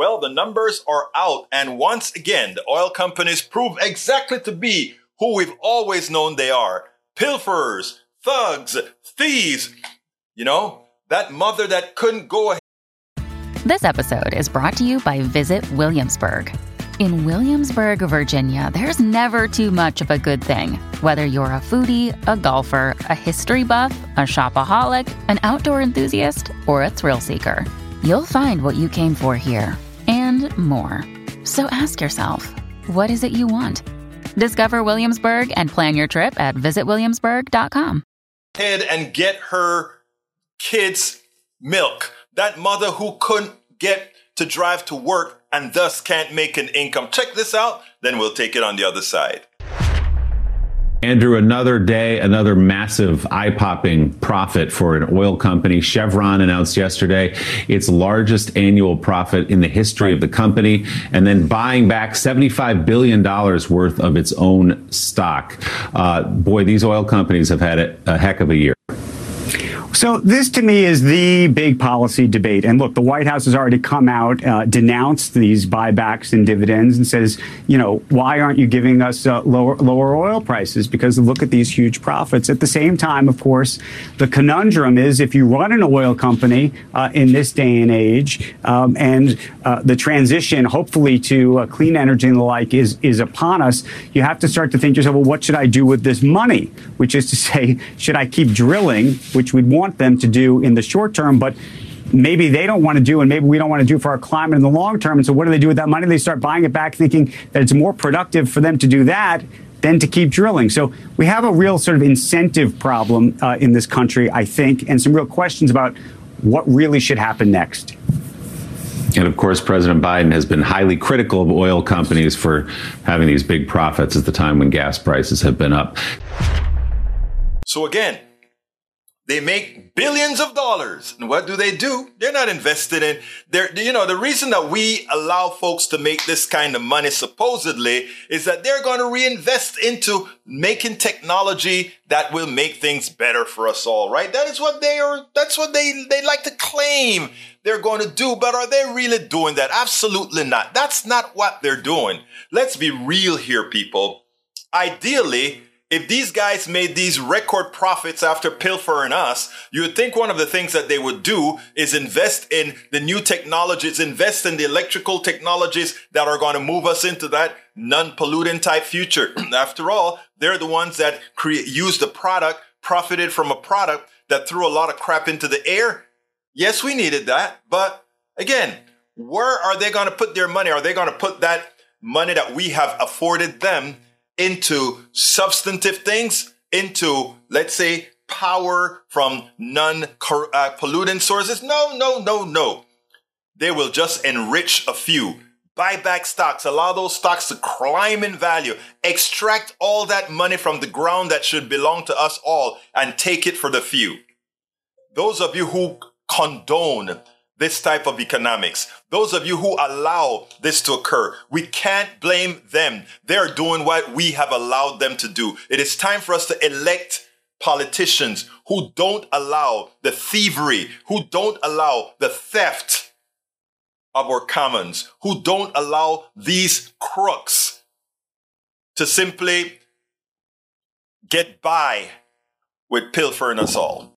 Well, the numbers are out. And once again, the oil companies prove exactly to be who we've always known they are. Pilferers, thugs, thieves. You know, that mother that couldn't go ahead. This episode is brought to you by Visit Williamsburg. In Williamsburg, Virginia, there's never too much of a good thing. Whether you're a foodie, a golfer, a history buff, a shopaholic, an outdoor enthusiast, or a thrill seeker, you'll find what you came for here and more. So ask yourself, what is it you want? Discover Williamsburg and plan your trip at visitwilliamsburg.com. Head and get her kids milk. That mother who couldn't get to drive to work and thus can't make an income. Check this out, then we'll take it on the other side. Andrew, another day, another massive eye popping profit for an oil company. Chevron announced yesterday its largest annual profit in the history of the company, and then buying back $75 billion worth of its own stock. Uh, boy, these oil companies have had a, a heck of a year. So this to me is the big policy debate. And look, the White House has already come out, uh, denounced these buybacks and dividends and says, you know, why aren't you giving us uh, lower, lower oil prices? Because look at these huge profits. At the same time, of course, the conundrum is if you run an oil company uh, in this day and age, um, and uh, the transition, hopefully, to uh, clean energy and the like is, is upon us, you have to start to think to yourself, well, what should I do with this money? Which is to say, should I keep drilling, which we'd want want them to do in the short term, but maybe they don't want to do and maybe we don't want to do for our climate in the long term. And so what do they do with that money? They start buying it back thinking that it's more productive for them to do that than to keep drilling. So we have a real sort of incentive problem uh, in this country, I think, and some real questions about what really should happen next. And of course, President Biden has been highly critical of oil companies for having these big profits at the time when gas prices have been up. So again, they make billions of dollars. And what do they do? They're not invested in they're, you know, the reason that we allow folks to make this kind of money supposedly is that they're going to reinvest into making technology that will make things better for us all, right? That is what they are, that's what they, they like to claim they're going to do. But are they really doing that? Absolutely not. That's not what they're doing. Let's be real here, people. Ideally, if these guys made these record profits after pilfering us, you would think one of the things that they would do is invest in the new technologies, invest in the electrical technologies that are going to move us into that non-polluting type future. after all, they're the ones that create, use the product, profited from a product that threw a lot of crap into the air. Yes, we needed that. But again, where are they going to put their money? Are they going to put that money that we have afforded them into substantive things, into, let's say, power from non uh, pollutant sources. No, no, no, no. They will just enrich a few. Buy back stocks, allow those stocks to climb in value, extract all that money from the ground that should belong to us all, and take it for the few. Those of you who condone this type of economics. Those of you who allow this to occur, we can't blame them. They're doing what we have allowed them to do. It is time for us to elect politicians who don't allow the thievery, who don't allow the theft of our commons, who don't allow these crooks to simply get by with pilfering us all